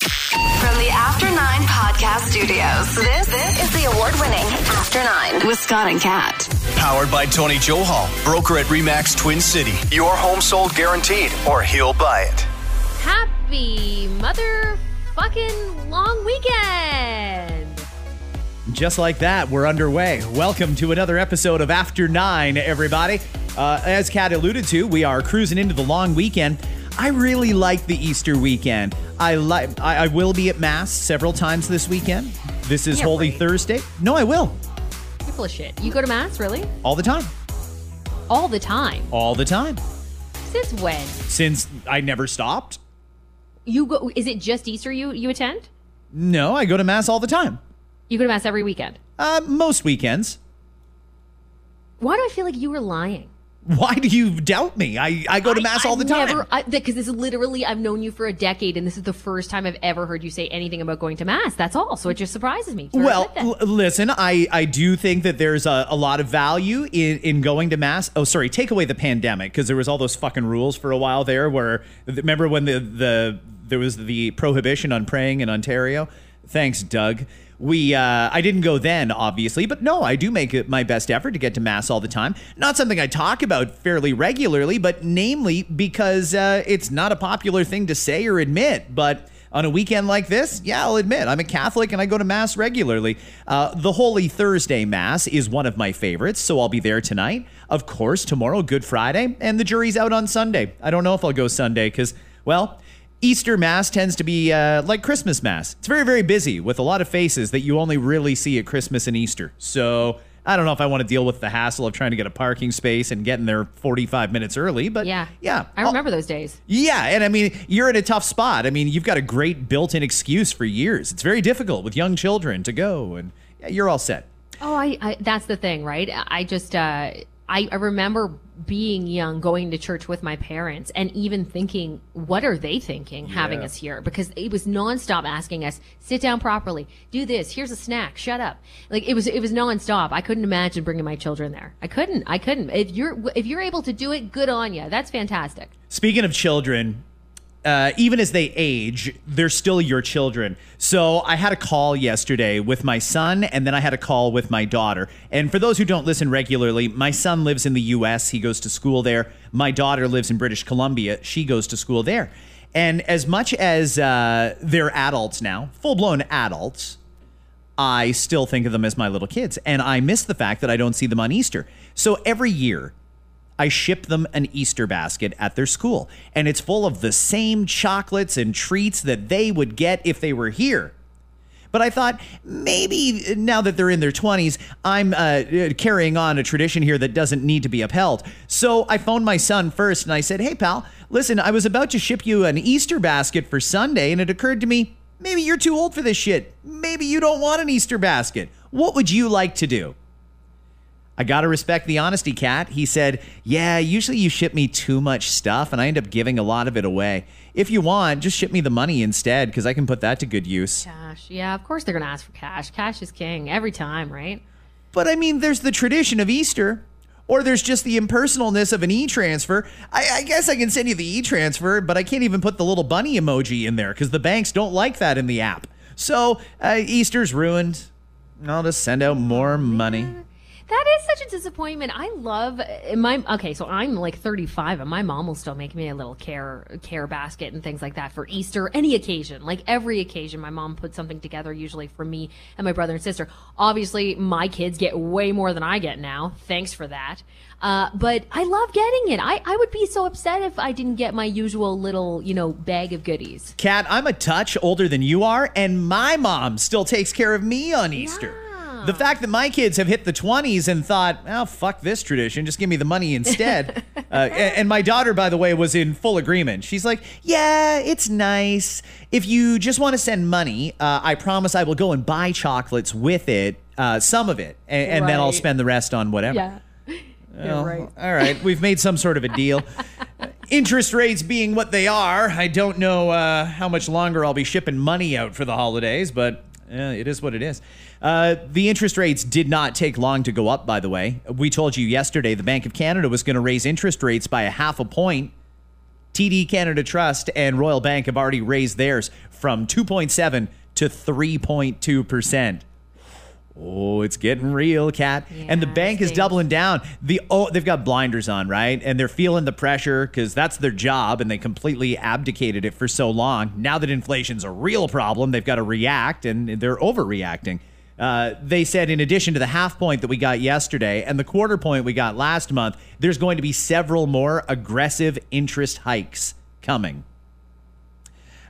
From the After Nine Podcast Studios, this, this is the award winning After Nine with Scott and Kat. Powered by Tony Johal, broker at Remax Twin City. Your home sold guaranteed, or he'll buy it. Happy motherfucking long weekend. Just like that, we're underway. Welcome to another episode of After Nine, everybody. Uh, as Kat alluded to, we are cruising into the long weekend. I really like the Easter weekend. I like. I, I will be at mass several times this weekend. This is Yeah, Holy right. Thursday. No, I will You're full of shit. You go to mass, really? all the time, All the time. all the time. Since when? Since I never stopped. You go is it just Easter you you attend? No, I go to mass all the time. You go to mass every weekend. Uh, most weekends. Why do I feel like you were lying? Why do you doubt me? I, I go to mass I, all the time. Because this is literally I've known you for a decade, and this is the first time I've ever heard you say anything about going to mass. That's all. So it just surprises me. Well, l- listen, I, I do think that there's a, a lot of value in, in going to mass. Oh, sorry, take away the pandemic because there was all those fucking rules for a while there. Where remember when the the there was the prohibition on praying in Ontario. Thanks, Doug. We uh, I didn't go then, obviously, but no, I do make my best effort to get to mass all the time. Not something I talk about fairly regularly, but namely because uh, it's not a popular thing to say or admit, but on a weekend like this, yeah, I'll admit I'm a Catholic and I go to Mass regularly. Uh, the Holy Thursday Mass is one of my favorites, so I'll be there tonight. Of course, tomorrow, Good Friday, and the jury's out on Sunday. I don't know if I'll go Sunday because, well, Easter Mass tends to be uh, like Christmas Mass. It's very, very busy with a lot of faces that you only really see at Christmas and Easter. So I don't know if I want to deal with the hassle of trying to get a parking space and getting there 45 minutes early, but yeah, yeah. I I'll- remember those days. yeah, and I mean, you're in a tough spot. I mean, you've got a great built-in excuse for years. It's very difficult with young children to go, and yeah, you're all set. Oh, I, I that's the thing, right? I just uh I, I remember being young, going to church with my parents, and even thinking, what are they thinking having us here? Because it was nonstop asking us, sit down properly, do this, here's a snack, shut up. Like it was, it was nonstop. I couldn't imagine bringing my children there. I couldn't, I couldn't. If you're, if you're able to do it, good on you. That's fantastic. Speaking of children, uh, even as they age, they're still your children. So I had a call yesterday with my son, and then I had a call with my daughter. And for those who don't listen regularly, my son lives in the U.S. He goes to school there. My daughter lives in British Columbia. She goes to school there. And as much as uh, they're adults now, full blown adults, I still think of them as my little kids. And I miss the fact that I don't see them on Easter. So every year, I ship them an Easter basket at their school, and it's full of the same chocolates and treats that they would get if they were here. But I thought maybe now that they're in their 20s, I'm uh, carrying on a tradition here that doesn't need to be upheld. So I phoned my son first and I said, Hey, pal, listen, I was about to ship you an Easter basket for Sunday, and it occurred to me maybe you're too old for this shit. Maybe you don't want an Easter basket. What would you like to do? I gotta respect the honesty, Kat. He said, Yeah, usually you ship me too much stuff and I end up giving a lot of it away. If you want, just ship me the money instead because I can put that to good use. Cash. Yeah, of course they're going to ask for cash. Cash is king every time, right? But I mean, there's the tradition of Easter, or there's just the impersonalness of an e transfer. I, I guess I can send you the e transfer, but I can't even put the little bunny emoji in there because the banks don't like that in the app. So uh, Easter's ruined. I'll just send out more money. That is such a disappointment. I love my okay. So I'm like 35, and my mom will still make me a little care care basket and things like that for Easter, any occasion, like every occasion. My mom puts something together, usually for me and my brother and sister. Obviously, my kids get way more than I get now. Thanks for that. Uh, but I love getting it. I, I would be so upset if I didn't get my usual little, you know, bag of goodies. Kat, I'm a touch older than you are, and my mom still takes care of me on Easter. The fact that my kids have hit the 20s and thought, oh, fuck this tradition, just give me the money instead. uh, and, my daughter, by the way, was in full agreement. She's like, yeah, it's nice. If you just want to send money, uh, I promise I will go and buy chocolates with it, uh, some of it, and, and then I'll Right. spend the rest on whatever. Yeah. You're Well, right. All right, we've made some sort of a deal. Interest rates being what they are, I don't know uh, how much longer I'll be shipping money out for the holidays, but uh, it is what it is. Uh, the interest rates did not take long to go up, by the way. We told you yesterday the Bank of Canada was going to raise interest rates by a half a point. TD Canada Trust and Royal Bank have already raised theirs from 2.7 to 3.2 percent. Oh, it's getting real, Kat. and the bank is doubling down. The oh, they've got blinders on, right? And they're feeling the pressure because that's their job, and they completely abdicated it for so long. Now that inflation's a real problem, they've got to react, and they're overreacting. Uh, they said, in addition to the half point that we got yesterday and the quarter point we got last month, there's going to be several more aggressive interest hikes coming.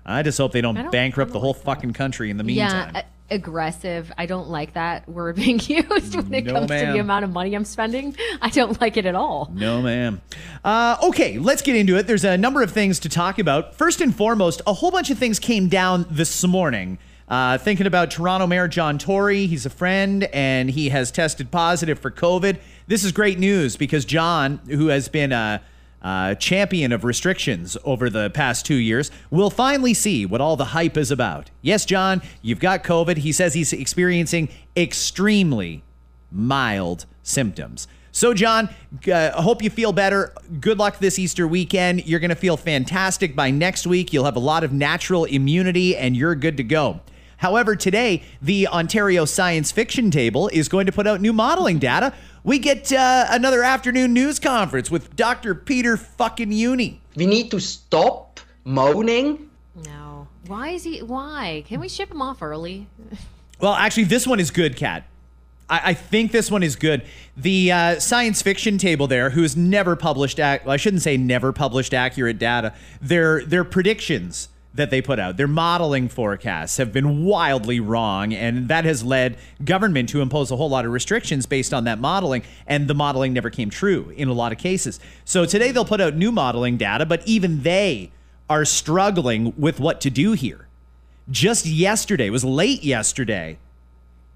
I just hope they don't, don't- bankrupt the whole like fucking country in the meantime. Yeah, aggressive. I don't like that word being used when it No, comes to the amount of money I'm spending. I don't like it at all. No, ma'am. Uh, okay, let's get into it. There's a number of things to talk about. First and foremost, a whole bunch of things came down this morning. Uh, thinking about Toronto Mayor John Tory, he's a friend and he has tested positive for COVID. This is great news because John, who has been a, a champion of restrictions over the past two years, will finally see what all the hype is about. Yes, John, you've got COVID. He says he's experiencing extremely mild symptoms. So, John, uh, I hope you feel better. Good luck this Easter weekend. You're going to feel fantastic by next week. You'll have a lot of natural immunity and you're good to go. However, today, the Ontario Science Fiction Table is going to put out new modeling data. We get uh, another afternoon news conference with Dr. Peter fucking Jüni. We need to stop moaning. No. Why is he? Why? Can we ship him off early? Well, actually, this one is good, Kat. I, I think this one is good. The uh, science fiction table there, who has never published, ac- well, I shouldn't say never published accurate data. Their their predictions that they put out, their modeling forecasts have been wildly wrong, and that has led government to impose a whole lot of restrictions based on that modeling, and the modeling never came true in a lot of cases. So today they'll put out new modeling data, but even they are struggling with what to do here just yesterday, it was late yesterday,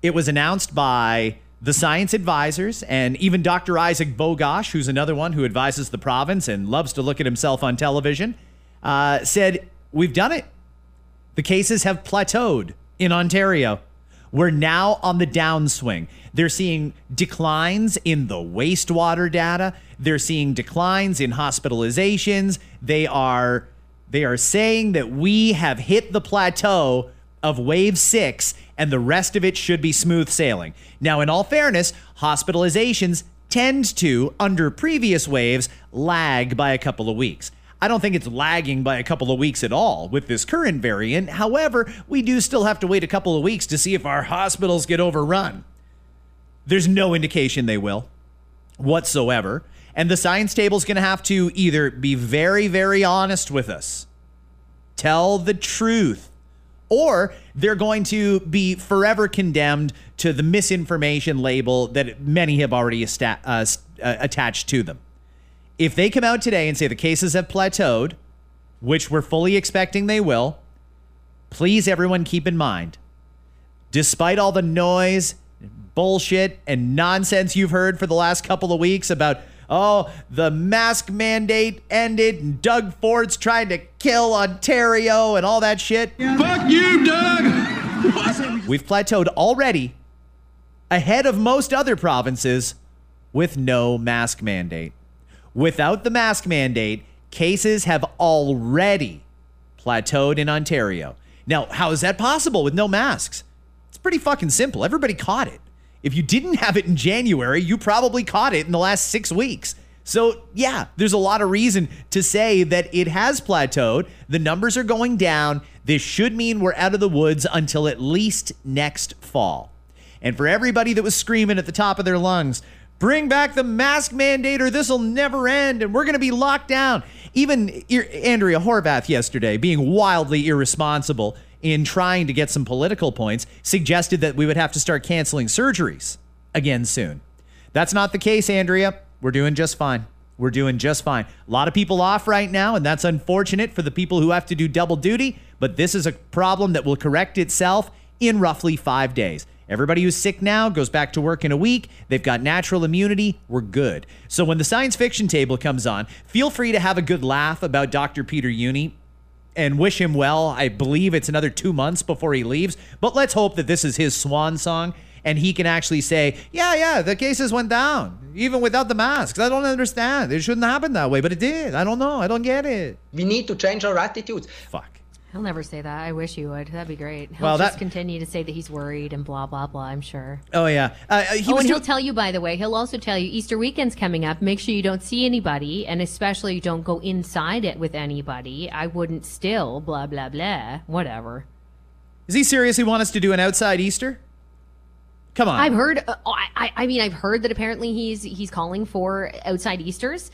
it was announced by the science advisors and even Dr. Isaac Bogoch, who's another one who advises the province and loves to look at himself on television, uh, said, We've done it. The cases have plateaued in Ontario. We're now on the downswing. They're seeing declines in the wastewater data. They're seeing declines in hospitalizations. They are they are saying that we have hit the plateau of wave 6 and the rest of it should be smooth sailing. Now in all fairness, hospitalizations tend to under previous waves lag by a couple of weeks. I don't think it's lagging by a couple of weeks at all with this current variant. However, we do still have to wait a couple of weeks to see if our hospitals get overrun. There's no indication they will whatsoever. And the science table is going to have to either be very, very honest with us, tell the truth, or they're going to be forever condemned to the misinformation label that many have already esta- uh, uh, attached to them. If they come out today and say the cases have plateaued, which we're fully expecting they will, please everyone keep in mind, despite all the noise, bullshit, and nonsense you've heard for the last couple of weeks about, oh, the mask mandate ended and Doug Ford's trying to kill Ontario and all that shit. Fuck you, Doug! We've plateaued already ahead of most other provinces with no mask mandate. Without the mask mandate, cases have already plateaued in Ontario. Now, how is that possible with no masks? It's pretty fucking simple. Everybody caught it. If you didn't have it in January, you probably caught it in the last six weeks. So, yeah, there's a lot of reason to say that it has plateaued. The numbers are going down. This should mean we're out of the woods until at least next fall. And for everybody that was screaming at the top of their lungs, bring back the mask mandate or this will never end and we're going to be locked down. Even Andrea Horwath yesterday being wildly irresponsible in trying to get some political points, suggested that we would have to start canceling surgeries again soon. That's not the case, Andrea. We're doing just fine. We're doing just fine. A lot of people off right now, and that's unfortunate for the people who have to do double duty, but this is a problem that will correct itself in roughly five days. Everybody who's sick now goes back to work in a week. They've got natural immunity. We're good. So when the science fiction table comes on, feel free to have a good laugh about Dr. Peter Jüni and wish him well. I believe it's another two months before he leaves, but let's hope that this is his swan song and he can actually say, yeah, yeah, the cases went down, even without the masks. I don't understand. It shouldn't happen that way, but it did. I don't know. I don't get it. We need to change our attitudes. Fuck. He'll never say that. I wish he would. That'd be great. He'll Well, just that- continue to say that he's worried and blah blah blah. I'm sure. Oh, yeah. Uh, he oh, was and he'll tell you, by the way, he'll also tell you Easter weekend's coming up. Make sure you don't see anybody, and especially don't go inside it with anybody. I wouldn't still, blah, blah, blah. Whatever. Is he seriously want us to do an outside Easter? Come on. I've heard, uh, I, I, I mean, I've heard that apparently he's he's calling for outside Easters.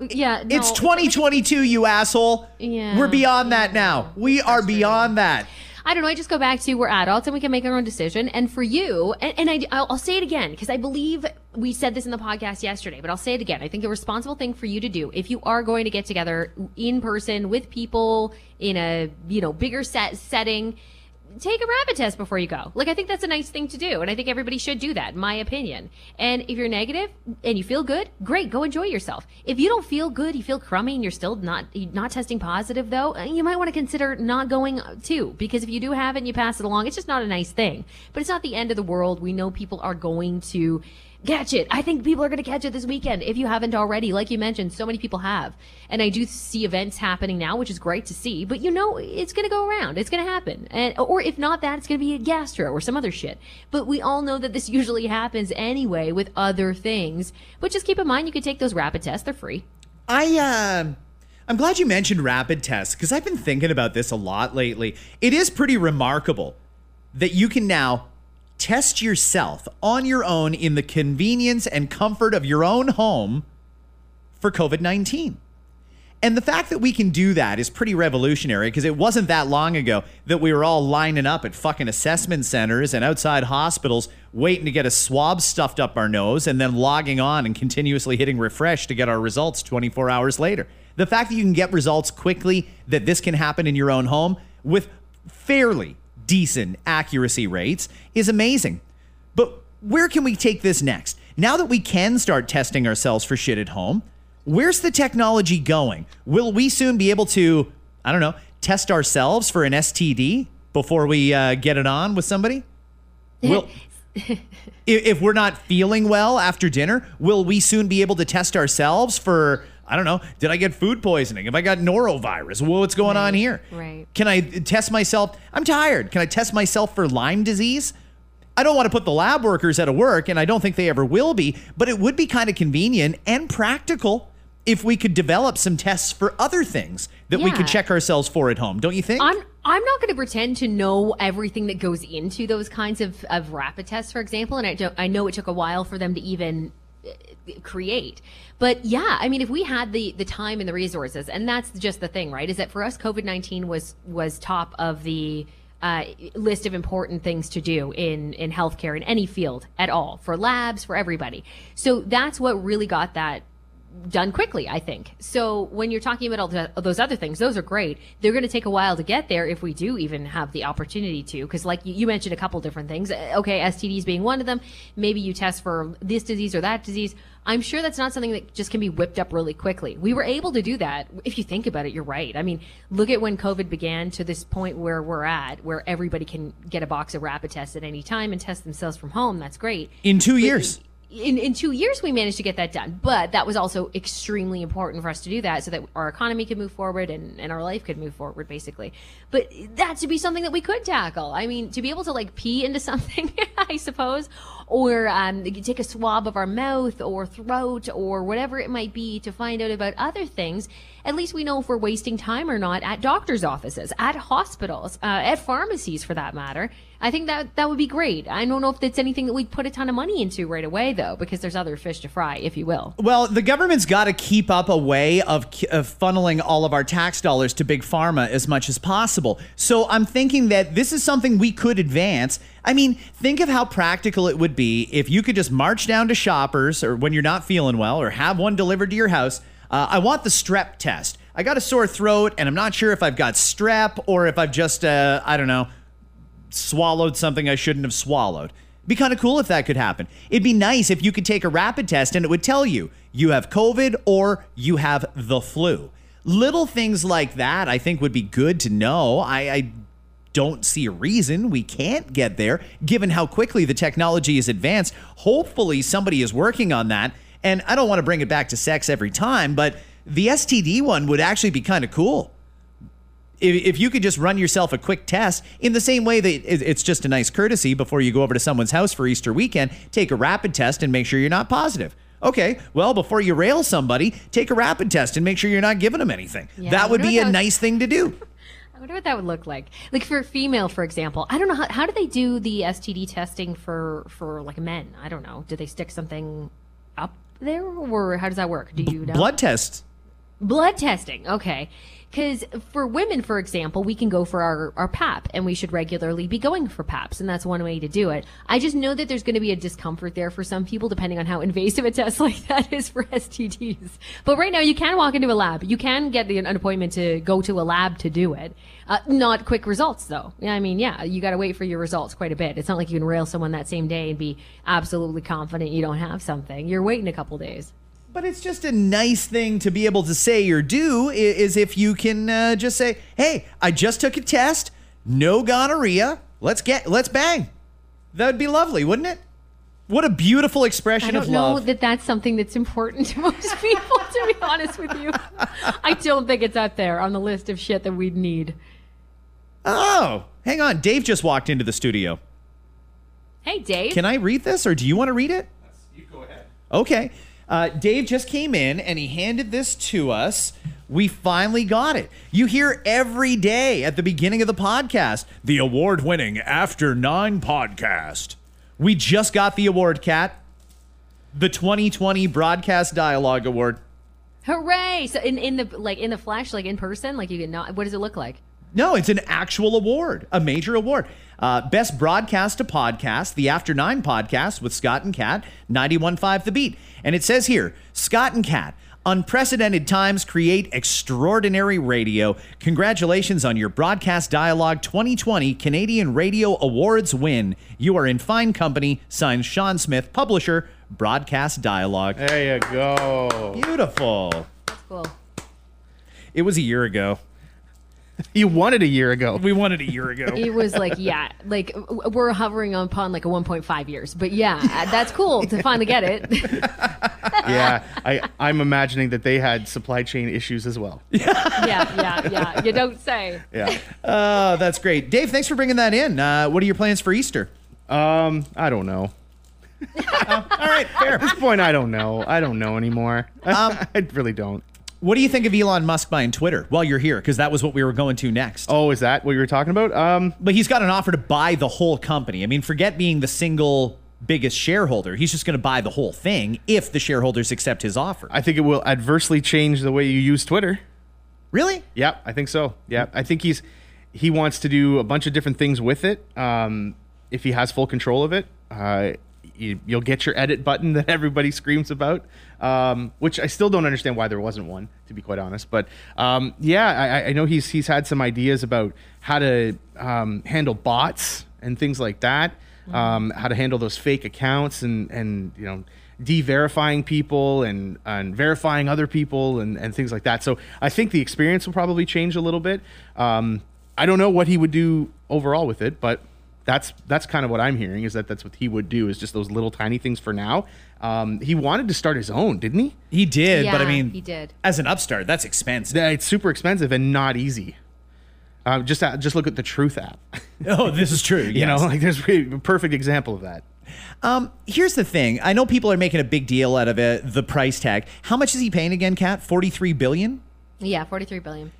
Yeah, no, It's 2022, you asshole. Yeah. We're beyond that now. We are beyond that. I don't know. I just go back to we're adults and we can make our own decision. And for you, and, and I, I'll, I'll say it again because I believe we said this in the podcast yesterday, but I'll say it again. I think a responsible thing for you to do, if you are going to get together in person with people in a you know bigger set setting, take a rapid test before you go. Like I think that's a nice thing to do, and I think everybody should do that, in my opinion. And if you're negative and you feel good, great, go enjoy yourself. If you don't feel good, you feel crummy, and you're still not not testing positive, though, uh, you might want to consider not going uh, too, because if you do have it and you pass it along, it's just not a nice thing. But it's not the end of the world. We know people are going to catch it. I think people are going to catch it this weekend if you haven't already. Like you mentioned, so many people have. And I do see events happening now, which is great to see. But you know, it's going to go around. It's going to happen. And or if not that, it's going to be a gastro or some other shit. But we all know that this usually happens anyway with other things. But just keep in mind, you can take those rapid tests. They're free. I uh, I'm glad you mentioned rapid tests because I've been thinking about this a lot lately. It is pretty remarkable that you can now test yourself on your own in the convenience and comfort of your own home for COVID 19. And the fact that we can do that is pretty revolutionary because it wasn't that long ago that we were all lining up at fucking assessment centers and outside hospitals waiting to get a swab stuffed up our nose and then logging on and continuously hitting refresh to get our results 24 hours later. The fact that you can get results quickly, that this can happen in your own home with fairly decent accuracy rates is amazing. But where can we take this next? Now that we can start testing ourselves for shit at home, where's the technology going? Will we soon be able to, I don't know, test ourselves for an STD before we uh, get it on with somebody? Will, if, if we're not feeling well after dinner, will we soon be able to test ourselves for, I don't know, did I get food poisoning? Have I got norovirus? Well, what's going on here? right. Can I test myself? I'm tired. Can I test myself for Lyme disease? I don't want to put the lab workers out of work, and I don't think they ever will be, but it would be kind of convenient and practical if we could develop some tests for other things that we could check ourselves for at home. Don't you think? I'm I'm not going to pretend to know everything that goes into those kinds of, of rapid tests, for example. And I don't, I know it took a while for them to even create. But yeah, I mean, if we had the the time and the resources, and that's just the thing, right? Is that for us, COVID nineteen was was top of the uh, list of important things to do in in healthcare in any field at all for labs for everybody. So that's what really got that done quickly, I think. So when you're talking about all the, those other things, those are great. They're going to take a while to get there if we do even have the opportunity to. Because, like you, you mentioned, a couple different things. Uh, Okay, STDs being one of them. Maybe you test for this disease or that disease. I'm sure that's not something that just can be whipped up really quickly. We were able to do that. If you think about it, you're right. I mean, look at when COVID began to this point where we're at, where everybody can get a box of rapid tests at any time and test themselves from home. That's great In two years. In, in two years we managed to get that done. But that was also extremely important for us to do that so that our economy could move forward and, and our life could move forward basically. But that to be something that we could tackle. I mean to be able to like pee into something i suppose or um, take a swab of our mouth or throat or whatever it might be to find out about other things at least we know if we're wasting time or not at doctors' offices, at hospitals, uh, at pharmacies for that matter. I think that that would be great. I don't know if that's anything that we'd put a ton of money into right away, though, because there's other fish to fry, if you will. Well, the government's got to keep up a way of, of funneling all of our tax dollars to big pharma as much as possible. So I'm thinking that this is something we could advance. I mean, think of how practical it would be if you could just march down to Shoppers or when you're not feeling well or have one delivered to your house. Uh, I want the strep test. I got a sore throat and I'm not sure if I've got strep or if I've just, uh, I don't know, swallowed something I shouldn't have swallowed. Be kind of cool if that could happen. It'd be nice if you could take a rapid test and it would tell you you have COVID or you have the flu. Little things like that, I think, would be good to know. I, I don't see a reason we can't get there given how quickly the technology is advanced. Hopefully, somebody is working on that. And I don't want to bring it back to sex every time, but the STD one would actually be kind of cool if, if you could just run yourself a quick test in the same way that it's just a nice courtesy before you go over to someone's house for Easter weekend, take a rapid test and make sure you're not positive. Okay, well, before you rail somebody, take a rapid test and make sure you're not giving them anything. Yeah, that would be a nice thing to do. I wonder what that would look like. Like for a female, for example, I don't know how, how do they do the STD testing for for like men? I don't know. Do they stick something up there, or how does that work? Do you know? Blood tests. Blood testing, okay. Because for women, for example, we can go for our, our PAP and we should regularly be going for PAPs, and that's one way to do it. I just know that there's going to be a discomfort there for some people, depending on how invasive a test like that is for STDs. But right now, you can walk into a lab. You can get the, an appointment to go to a lab to do it. Uh, not quick results, though. I mean, yeah, you got to wait for your results quite a bit. It's not like you can rail someone that same day and be absolutely confident you don't have something. You're waiting a couple days. But it's just a nice thing to be able to say or do is if you can uh, just say, "Hey, I just took a test, no gonorrhea. Let's get let's bang." That would be lovely, wouldn't it? What a beautiful expression of love. I don't know love. that that's something that's important to most people, to be honest with you. I don't think it's up there on the list of shit that we'd need. oh, hang on. Dave just walked into the studio. Hey, Dave. Can I read this or do you want to read it? You go ahead. Okay. Uh, Dave just came in and he handed this to us. We finally got it. You hear every day at the beginning of the podcast the award winning After Nine podcast. We just got the award, Kat. The 2020 Broadcast Dialogue Award. Hooray! So in, in the like in the flesh, like in person, like you can not. What does it look like? No, it's an actual award, a major award. Uh, Best Broadcast to Podcast, the After Nine podcast with Scott and Kat, 91.5 The Beat. And it says here Scott and Kat, unprecedented times create extraordinary radio. Congratulations on your Broadcast Dialogue 2020 Canadian Radio Awards win. You are in fine company. Signed Sean Smith, publisher, Broadcast Dialogue. There you go. Beautiful. That's cool. It was a year ago. You won it a year ago. We won it a year ago. It was like yeah, like we're hovering upon like a 1.5 years, but yeah, uh, that's cool to finally get it. yeah, I, I'm imagining that they had supply chain issues as well. yeah, yeah, yeah. You don't say. Yeah. Oh, that's great. Dave, thanks for bringing that in. Uh, what are your plans for Easter? Um, I don't know. All right, fair. At this point, I don't know. I don't know anymore. I really don't. What do you think of Elon Musk buying Twitter while you're here? Because that was what we were going to next. Oh, is that what you were talking about? Um, But he's got an offer to buy the whole company. I mean, forget being the single biggest shareholder. He's just going to buy the whole thing if the shareholders accept his offer. I think it will adversely change the way you use Twitter. really? Yeah, I think so. Yeah, I think he's he wants to do a bunch of different things with it. Um, if he has full control of it, uh, you, you'll get your edit button that everybody screams about, um, which I still don't understand why there wasn't one, to be quite honest. But um, yeah, I, I know he's he's had some ideas about how to um, handle bots and things like that. Um, how to handle those fake accounts and and you know de-verifying people and and verifying other people and and things like that. So I think the experience will probably change a little bit. Um, I don't know what he would do overall with it, but that's that's kind of what I'm hearing is that that's what he would do is just those little tiny things for now. Um, he wanted to start his own, didn't he? He did, but I mean, he did. As an upstart, that's expensive. Yeah, It's super expensive and not easy. Uh, just uh, just look at the Truth app. oh, this is true. you know, like there's really a perfect example of that. Um, here's the thing. I know people are making a big deal out of it, the price tag. How much is he paying again, Kat? 43 billion? Yeah, 43 billion.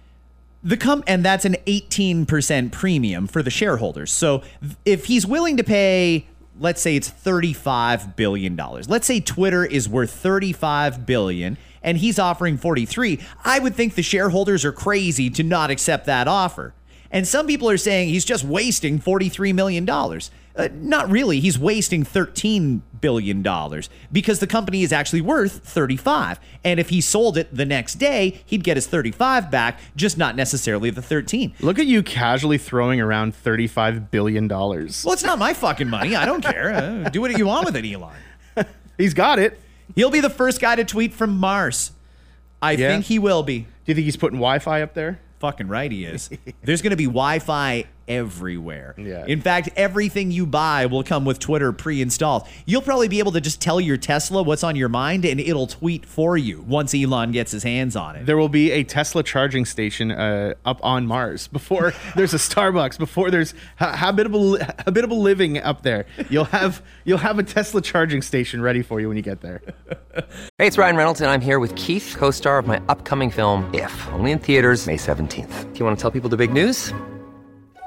The com- and that's an 18% premium for the shareholders. So if he's willing to pay let's say it's 35 billion dollars. Let's say Twitter is worth 35 billion and he's offering 43. I would think the shareholders are crazy to not accept that offer. And some people are saying he's just wasting $43 million. Uh, not really. He's wasting $13 billion because the company is actually worth 35. And if he sold it the next day, he'd get his 35 back, just not necessarily the 13. Look at you casually throwing around $35 billion. Well, it's not my fucking money. I don't care. Uh, do what you want with it, Elon. He's got it. He'll be the first guy to tweet from Mars. I Yeah. think he will be. Do you think he's putting Wi-Fi up there? Fucking right he is. There's going to be Wi-Fi everywhere. Yeah. In fact, everything you buy will come with Twitter pre-installed. You'll probably be able to just tell your Tesla what's on your mind and it'll tweet for you once Elon gets his hands on it. There will be a Tesla charging station uh, up on Mars before there's a Starbucks. Before there's ha- habitable habitable living up there. You'll have you'll have a Tesla charging station ready for you when you get there. Hey, it's Ryan Reynolds, and I'm here with Keith, co star of my upcoming film, If, only in theaters, May 17th. Do you want to tell people the big news?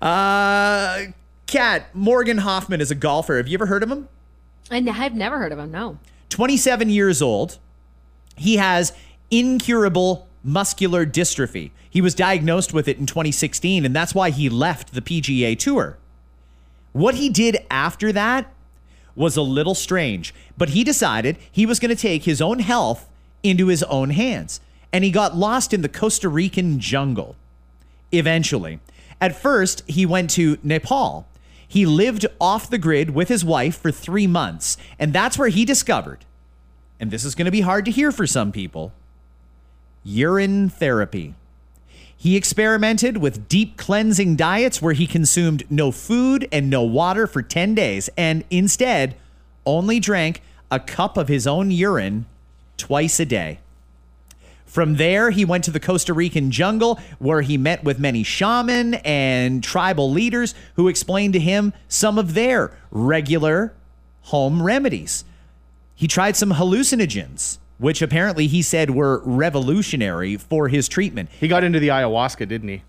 Uh Kat, Morgan Hoffman is a golfer. Have you ever heard of him? And I've never heard of him, no. 27 years old. He has incurable muscular dystrophy. He was diagnosed with it in 2016, and that's why he left the PGA Tour. What he did after that was a little strange, but he decided he was going to take his own health into his own hands, and he got lost in the Costa Rican jungle. Eventually, at first, he went to Nepal. He lived off the grid with his wife for three months, and that's where he discovered, and this is going to be hard to hear for some people, urine therapy. He experimented with deep cleansing diets where he consumed no food and no water for 10 days and instead only drank a cup of his own urine twice a day. From there, he went to the Costa Rican jungle where he met with many shaman and tribal leaders who explained to him some of their regular home remedies. He tried some hallucinogens, which apparently he said were revolutionary for his treatment. He got into the ayahuasca, didn't he?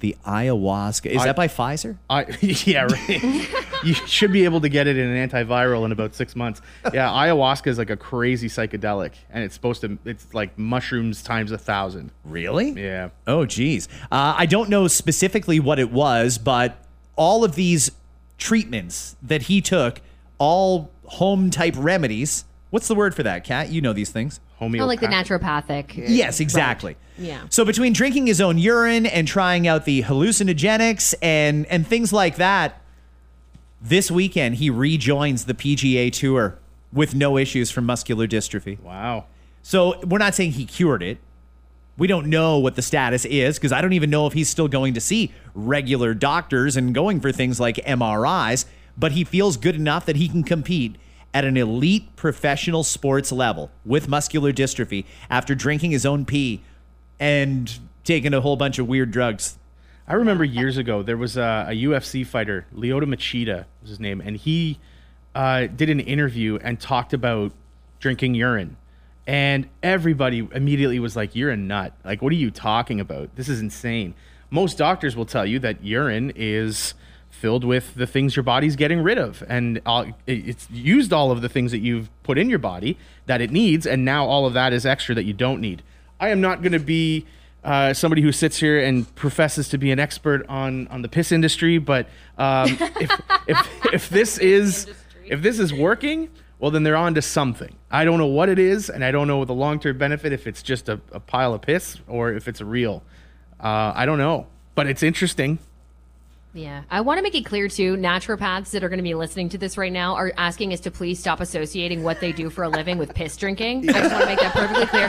The ayahuasca. Is I- that by Pfizer? I yeah, right. you should be able to get it in an antiviral in about six months. Yeah, ayahuasca is like a crazy psychedelic, and it's supposed to. It's like mushrooms times a thousand. Really? Yeah. Oh, geez. Uh, I don't know specifically what it was, but all of these treatments that he took, all home type remedies. What's the word for that, Kat? You know these things. Oh, like the naturopathic. Yes, exactly. Yeah. So between drinking his own urine and trying out the hallucinogenics and and things like that, this weekend he rejoins the PGA Tour with no issues from muscular dystrophy. Wow. So we're not saying he cured it. We don't know what the status is because I don't even know if he's still going to see regular doctors and going for things like MRIs, but he feels good enough that he can compete at an elite professional sports level with muscular dystrophy after drinking his own pee and taking a whole bunch of weird drugs. I remember years ago there was a, a UFC fighter, Lyoto Machida was his name, and he uh, did an interview and talked about drinking urine. And everybody immediately was like, You're a nut. Like, what are you talking about? This is insane. Most doctors will tell you that urine is filled with the things your body's getting rid of. And all, it's used all of the things that you've put in your body that it needs. And now all of that is extra that you don't need. I am not going to be uh, somebody who sits here and professes to be an expert on on the piss industry, but um, if, if if this is if this is working, well then they're on to something. I don't know what it is, and I don't know the long term benefit if it's just a, a pile of piss or if it's real. Uh, I don't know, but it's interesting. Yeah. I want to make it clear too, naturopaths that are going to be listening to this right now are asking us to please stop associating what they do for a living with piss drinking. I just want to make that perfectly clear.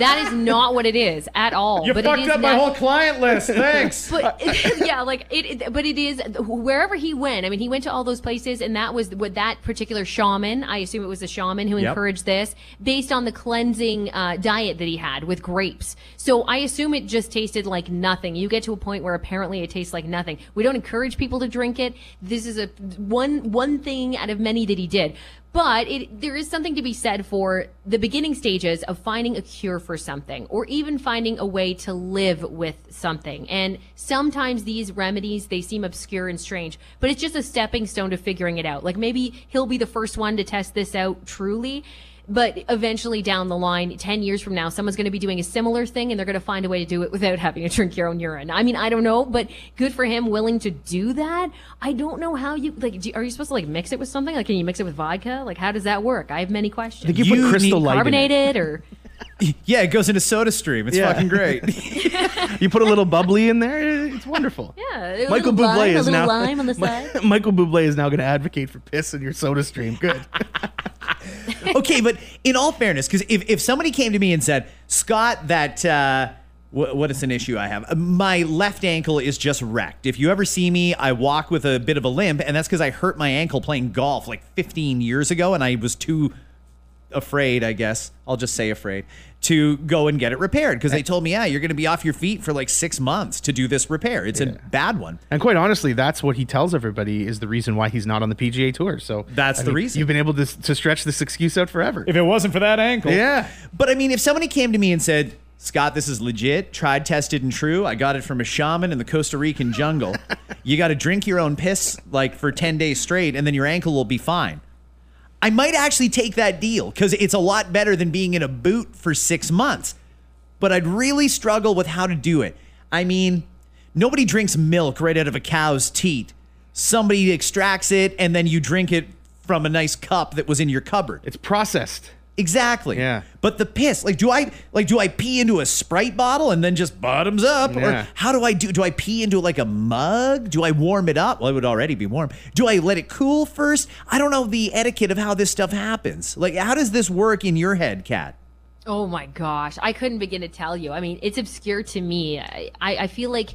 That is not what it is at all. You but fucked it is up my nat- whole client list. Thanks. but yeah, like it, it- But it is wherever he went. I mean, he went to all those places, and that was what that particular shaman. I assume it was a shaman who Yep. encouraged this based on the cleansing uh, diet that he had with grapes. So I assume it just tasted like nothing. You get to a point where apparently it tastes like nothing. We don't encourage people to drink it. This is a one one thing out of many that he did. But it, there is something to be said for the beginning stages of finding a cure for something or even finding a way to live with something. And sometimes these remedies, they seem obscure and strange, but it's just a stepping stone to figuring it out. Like maybe he'll be the first one to test this out truly. But eventually down the line, 10 years from now, someone's going to be doing a similar thing and they're going to find a way to do it without having to drink your own urine. I mean, I don't know, but good for him willing to do that. I don't know how you, like, do, are you supposed to like mix it with something? Like, can you mix it with vodka? Like, how does that work? I have many questions. I think you, put crystal light in it. Carbonated or yeah, it goes into Soda Stream. It's Yeah. fucking great. You put a little bubbly in there, it's wonderful. yeah, a Michael little Bublé lime, is a little now lime on the side. Michael Bublé is now going to advocate for piss in your soda stream. Good. okay, but in all fairness, because if, if somebody came to me and said, Scott, that uh, wh- what is an issue I have? My left ankle is just wrecked. If you ever see me, I walk with a bit of a limp, and that's because I hurt my ankle playing golf like 15 years ago, and I was too afraid, I guess. I'll just say afraid to go and get it repaired because they eh. told me, yeah, you're going to be off your feet for like six months to do this repair. It's a bad one. And quite honestly, that's what he tells everybody is the reason why he's not on the PGA Tour. So That's I the mean, reason. You've been able to, to stretch this excuse out forever. If it wasn't for that ankle. Yeah. But I mean, if somebody came to me and said, Scott, this is legit, tried, tested, and true. I got it from a shaman in the Costa Rican jungle. you got to drink your own piss like for 10 days straight, and then your ankle will be fine. I might actually take that deal because it's a lot better than being in a boot for six months. But I'd really struggle with how to do it. I mean, nobody drinks milk right out of a cow's teat. Somebody extracts it, and then you drink it from a nice cup that was in your cupboard. It's processed. Exactly. Yeah. But the piss, like, do I like do I pee into a Sprite bottle and then just bottoms up, Yeah. or how do I do? Do I pee into like a mug? Do I warm it up? Well, it would already be warm. Do I let it cool first? I don't know the etiquette of how this stuff happens. Like, how does this work in your head, Kat? Oh my gosh, I couldn't begin to tell you. I mean, it's obscure to me. I, I I feel like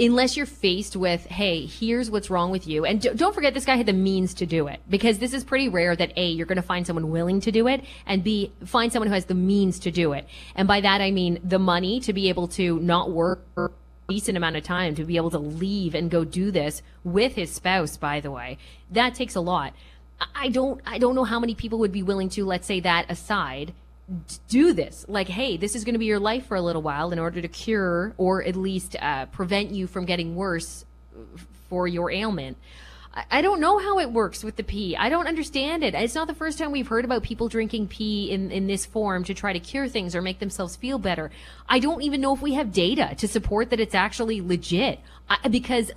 unless you're faced with, hey, here's what's wrong with you, and don't forget this guy had the means to do it because this is pretty rare that a you're going to find someone willing to do it, and b find someone who has the means to do it. And by that I mean the money to be able to not work for a decent amount of time to be able to leave and go do this with his spouse. By the way, that takes a lot. I- I don't I don't know how many people would be willing to let's say that aside do this like hey this is going to be your life for a little while in order to cure or at least uh, prevent you from getting worse for your ailment I- don't know how it works with the pee. I don't understand it. It's not the first time we've heard about people drinking pee in, in this form to try to cure things or make themselves feel better. I don't even know if we have data to support that it's actually legit I, because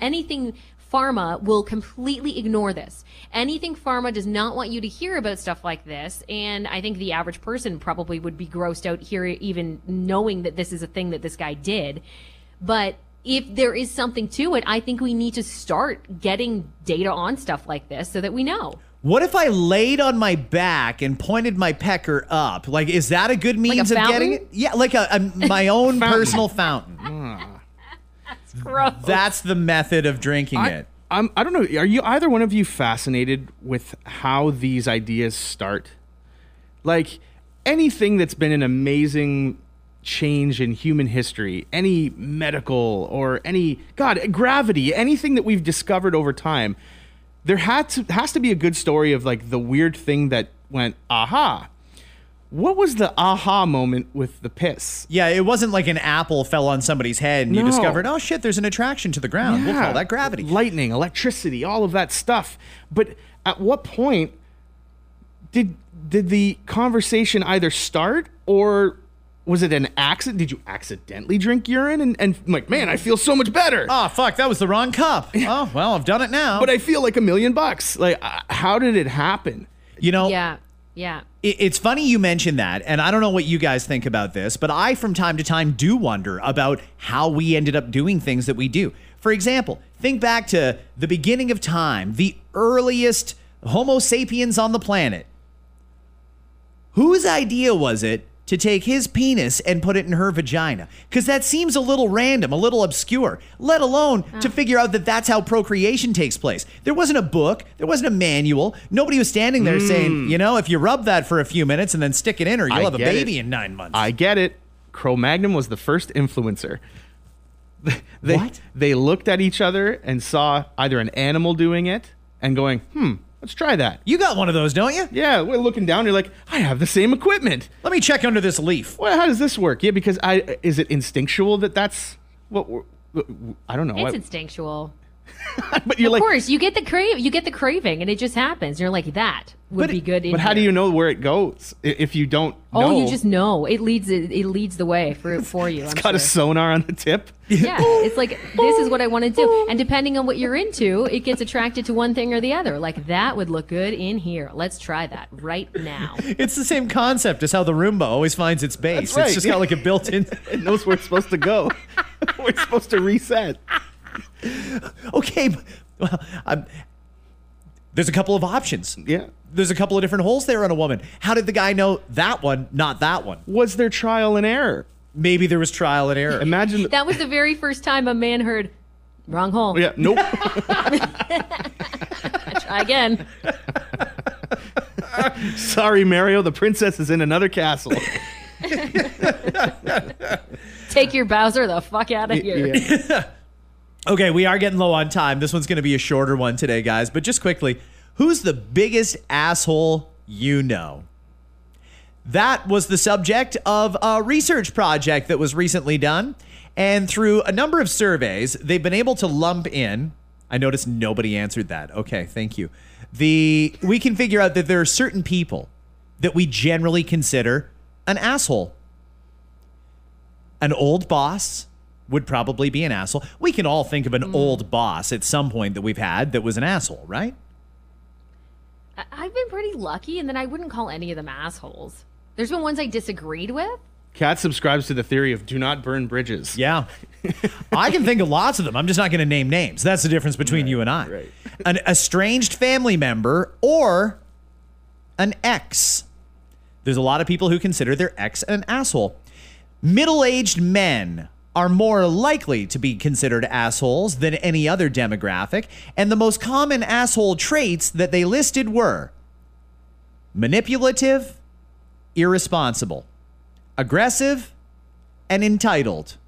anything pharma will completely ignore this. Anything pharma does not want you to hear about stuff like this. And I think the average person probably would be grossed out here, even knowing that this is a thing that this guy did. But if there is something to it, I think we need to start getting data on stuff like this so that we know. What if I laid on my back and pointed my pecker up? Like, is that a good means of getting it? Yeah, like a, a my own personal fountain. Hmm. Gross. That's the method of drinking I, it. I'm, I don't know. Are you either one of you fascinated with how these ideas start? Like anything that's been an amazing change in human history, any medical or any God gravity, anything that we've discovered over time, there had to has to be a good story of like the weird thing that went aha. What was the aha moment with the piss? Yeah, it wasn't like an apple fell on somebody's head and you discovered, oh shit, there's an attraction to the ground. We'll call that gravity. Lightning, electricity, all of that stuff. But at what point did did the conversation either start or Was it an accident? Did you accidentally drink urine? And, and I'm like, man, I feel so much better. Oh, fuck, that was the wrong cup. Oh, well, I've done it now. But I feel like a million bucks. Like, uh, how did it happen? you know, Yeah. Yeah. It- it's funny you mentioned that, and I don't know what you guys think about this, but I from time to time do wonder about how we ended up doing things that we do. For example, think back to the beginning of time, the earliest Homo sapiens on the planet. Whose idea was it to take his penis and put it in her vagina? Because that seems a little random, a little obscure, let alone to figure out that that's how procreation takes place. There wasn't a book, there wasn't a manual. Nobody was standing there saying, you know, if you rub that for a few minutes and then stick it in her, you'll I have a baby it. in nine months. I get it. Cro Magnum was the first influencer. They, What? They looked at each other and saw either an animal doing it and going, hmm, let's try that. you got one of those, don't you? Yeah, we're looking down. You're like, I have the same equipment. Let me check under this leaf. Well, how does this work? Yeah, because I is it instinctual that that's what we're, I don't know. It's I- instinctual. but you're of like, course, you get the crave, you get the craving, and it just happens. You're like, that would be good. In but how do you know where it goes if you don't? Oh, know? you just know. It leads it, it leads the way for for you. It's I'm got a sonar on the tip. Yeah, it's like this is what I want to do, and depending on what you're into, it gets attracted to one thing or the other. Like that would look good in here. Let's try that right now. It's the same concept as how the Roomba always finds its base. That's right, It's just yeah. got like a built in. It knows where it's supposed to go. we're supposed to reset. okay, well, I'm, there's a couple of options. Yeah. There's a couple of different holes there on a woman. How did the guy know that one, not that one? Was there trial and error? Maybe there was trial and error. Imagine. That was the very first time a man heard wrong hole. yeah. Nope. Try again. Sorry, Mario. The princess is in another castle. Take your Bowser the fuck out of here. Yeah. Okay, we are getting low on time. This one's going to be a shorter one today, guys. But just quickly, who's the biggest asshole you know? That was the subject of a research project that was recently done. And through a number of surveys, they've been able to lump in. I noticed nobody answered that. Okay, thank you. The we can figure out that there are certain people that we generally consider an asshole. An old boss would probably be an asshole. We can all think of an hmm. old boss at some point that we've had that was an asshole, right? I- I've been pretty lucky, and then I wouldn't call any of them assholes. There's been ones I disagreed with. Kat subscribes to the theory of do not burn bridges. Yeah. I can think of lots of them. I'm just not going to name names. That's the difference between you and I. right. An estranged family member or an ex. There's a lot of people who consider their ex an asshole. Middle aged men are more likely to be considered assholes than any other demographic, and the most common asshole traits that they listed were manipulative, irresponsible, aggressive, and entitled.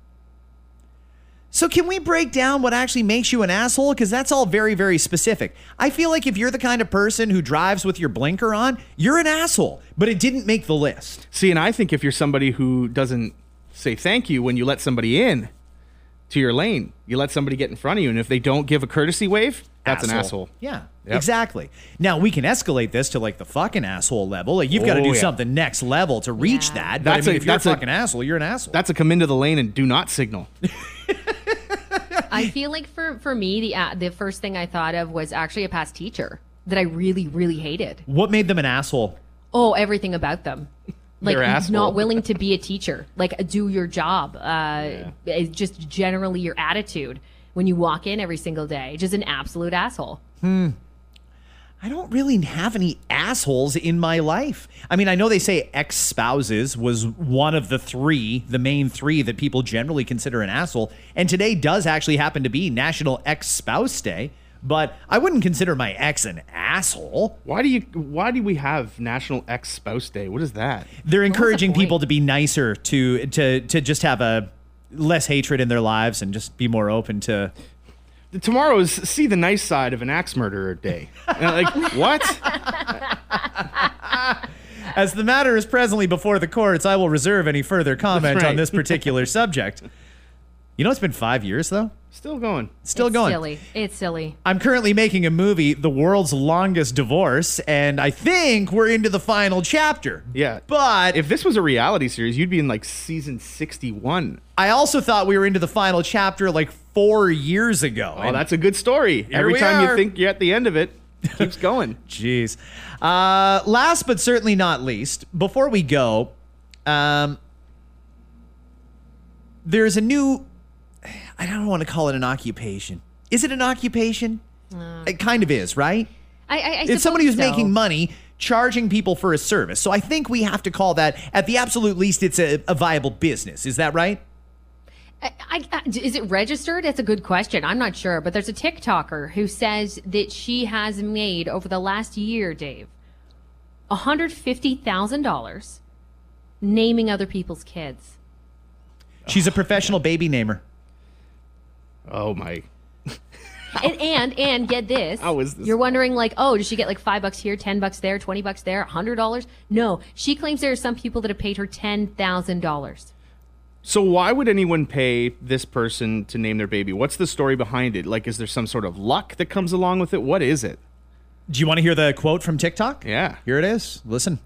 So, can we break down what actually makes you an asshole? Because that's all very, very specific. I feel like if you're the kind of person who drives with your blinker on, you're an asshole, but it didn't make the list. See, and I think if you're somebody who doesn't say thank you when you let somebody in to your lane, you let somebody get in front of you, and if they don't give a courtesy wave, that's an asshole. Yeah, Yep. exactly. Now, we can escalate this to like the fucking asshole level. Like, you've got to Oh, do yeah. something next level to reach Yeah. that. But That's I mean, a- if you're that's a a- fucking asshole, you're an asshole. That's a come into the lane and do not signal. I feel like for for me, the uh, the first thing I thought of was actually a past teacher that I really really hated. what made them an asshole? Oh, everything about them. Like not willing to be a teacher, like do your job. Uh, it's just generally your attitude when you walk in every single day. Just an absolute asshole. Hmm. I don't really have any assholes in my life. I mean, I know they say ex spouses was one of the three, the main three that people generally consider an asshole. And today does actually happen to be National Ex Spouse Day. But I wouldn't consider my ex an asshole. Why do you? Why do we have National Ex Spouse Day? What is that? They're encouraging point? people to be nicer, to to to just have a less hatred in their lives and just be more open to. Tomorrow is see the nice side of an axe murderer day. And I'm like what? As the matter is presently before the courts, I will reserve any further comment right. on this particular subject. You know, it's been five years though. Still going. Still it's going. Silly. It's silly. I'm currently making a movie, The World's Longest Divorce, and I think we're into the final chapter. Yeah. But If this was a reality series, you'd be in like season 61. I also thought we were into the final chapter like four years ago. Oh, that's a good story. Every time are. you think you're at the end of it, it keeps going. Jeez. Uh, last but certainly not least, before we go, um, there's a new. I don't want to call it an occupation. Is it an occupation? Uh. It kind of is, right? I, I, I it's somebody who's so. making money charging people for a service. So I think we have to call that, at the absolute least, it's a, a viable business. Is that right? I, I, is it registered? That's a good question. I'm not sure, but there's a TikToker who says that she has made over the last year, Dave, $150,000 naming other people's kids. She's a professional baby namer. Oh, my. And, and and get this. How is this You're wondering like, oh, does she get like five bucks here, ten bucks there, twenty bucks there, hundred dollars? No, she claims there are some people that have paid her ten thousand dollars. So why would anyone pay this person to name their baby? What's the story behind it? Like, is there some sort of luck that comes along with it? What is it? Do you want to hear the quote from TikTok? Yeah. Here it is. Listen.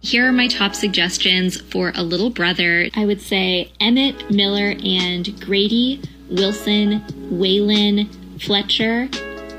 Here are my top suggestions for a little brother. I would say Emmett, Miller, and Grady, Wilson, Waylon, Fletcher,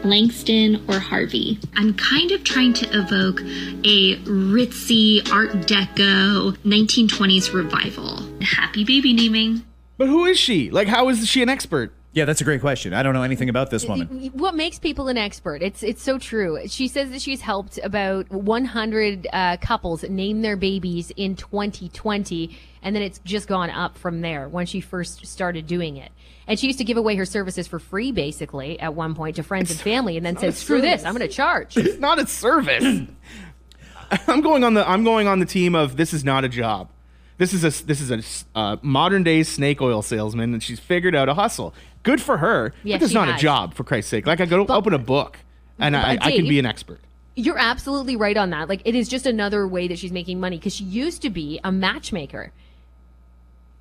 Langston, or Harvey. I'm kind of trying to evoke a ritzy Art Deco 1920s revival. Happy baby naming. But who is she? Like, how is she an expert? Yeah, that's a great question. I don't know anything about this woman. What makes people an expert? It's it's so true. She says that she's helped about 100 uh, couples name their babies in 2020, and then it's just gone up from there when she first started doing it. And she used to give away her services for free, basically, at one point to friends and family, and then said, "Screw this, I'm going to charge." It's not a service. I'm going on the I'm going on the team of this is not a job. This is a this is a uh, modern day snake oil salesman, and she's figured out a hustle. Good for her. Yes, but that's she not a job, for Christ's sake. Like I go to open a book, and I, But I can be an expert. You're absolutely right on that. Like, it is just another way that she's making money because she used to be a matchmaker.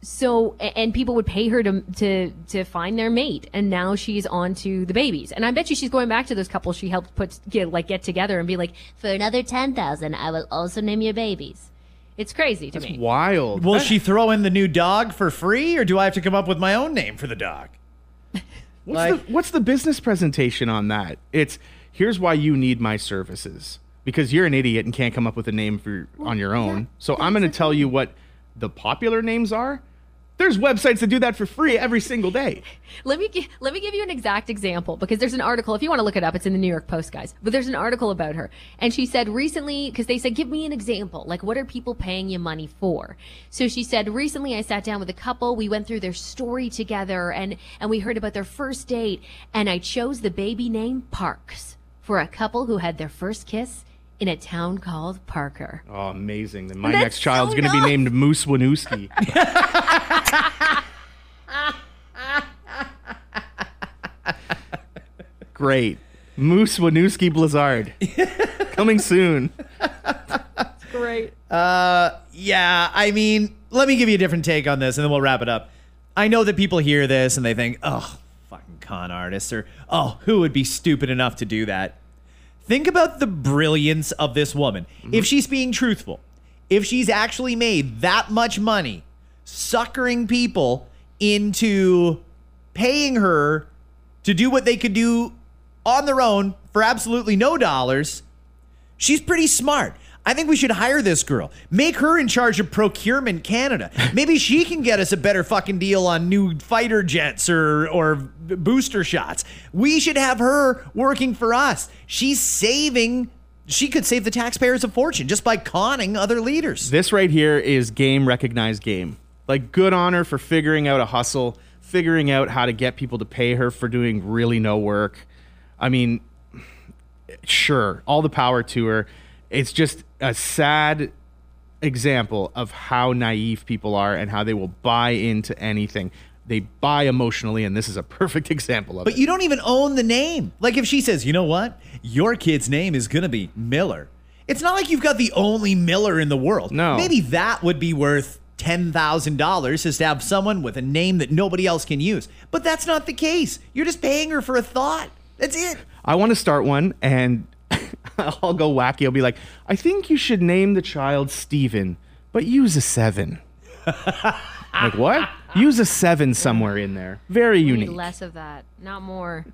So, and people would pay her to to to find their mate, and now she's on to the babies. And I bet you she's going back to those couples she helped put get, like get together and be like, for another ten thousand, I will also name your babies. It's crazy to me. It's wild. Will she throw in the new dog for free, or do I have to come up with my own name for the dog? What's, Like- the, what's the business presentation on that? It's here's why you need my services because you're an idiot and can't come up with a name for on your own. so I'm going to tell you what the popular names are. There's websites that do that for free every single day. Let me let me give you an exact example because there's an article. If you want to look it up, it's in the New York Post, guys. But there's an article about her, and she said recently because they said, "Give me an example. Like, what are people paying you money for?" So she said, "Recently, I sat down with a couple. We went through their story together, and and we heard about their first date. And I chose the baby name Parks for a couple who had their first kiss in a town called Parker." Oh, amazing! Then my That's next child's so going to be named Moose Winooski. Great, Moose Winooski Blizzard, coming soon. Great. Uh, yeah. I mean, let me give you a different take on this, and then we'll wrap it up. I know that people hear this and they think, "Oh, fucking con artists," or "Oh, who would be stupid enough to do that?" Think about the brilliance of this woman. If mm-hmm. she's being truthful, if she's actually made that much money suckering people into paying her to do what they could do on their own for absolutely no dollars, she's pretty smart. I think we should hire this girl. Make her in charge of procurement Canada. Maybe she can get us a better fucking deal on new fighter jets or or booster shots. We should have her working for us. She's saving she could save the taxpayers a fortune just by conning other leaders. This right here is game recognized game. Like good on her for figuring out a hustle, figuring out how to get people to pay her for doing really no work. I mean, sure, all the power to her. It's just a sad example of how naive people are and how they will buy into anything. They buy emotionally, and this is a perfect example of But it. But you don't even own the name. Like if she says, you know what? Your kid's name is going to be Miller. It's not like you've got the only Miller in the world. No. Maybe that would be worth $10,000 is to have someone with a name that nobody else can use. But that's not the case. You're just paying her for a thought. That's it. I want to start one and I'll go wacky. I'll be like, I think you should name the child Steven, but use a seven. like, what? Use a seven somewhere in there. Very We need unique. less of that, not more.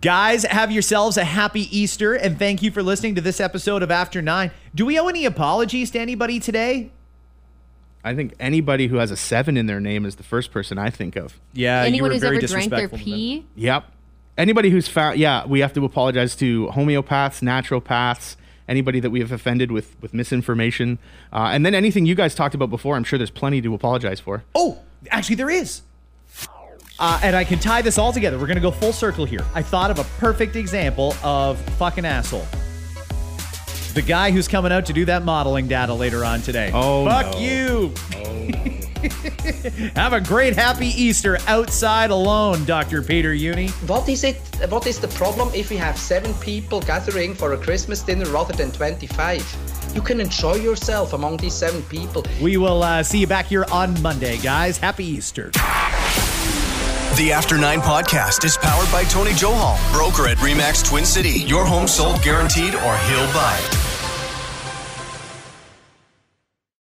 Guys, have yourselves a happy Easter and thank you for listening to this episode of After Nine. Do we owe any apologies to anybody today? I think anybody who has a seven in their name is the first person I think of. Yeah, Anyone who's ever drank their pee, Yep. Anybody who's found, yeah, we have to apologize to homeopaths, naturopaths, anybody that we have offended with with misinformation, uh, and then anything you guys talked about before. I'm sure there's plenty to apologize for. Oh, actually, there is. Uh, and I can tie this all together. We're going to go full circle here. I thought of a perfect example of fucking asshole. The guy who's coming out to do that modeling data later on today. Oh, fuck no. you. Have a great happy Easter outside alone, Dr. Peter Jüni. What is it? What is the problem if we have seven people gathering for a Christmas dinner rather than 25? You can enjoy yourself among these seven people. We will uh, see you back here on Monday, guys. Happy Easter. The After Nine podcast is powered by Tony Johal, broker at Remax Twin City. Your home sold guaranteed or he'll buy it.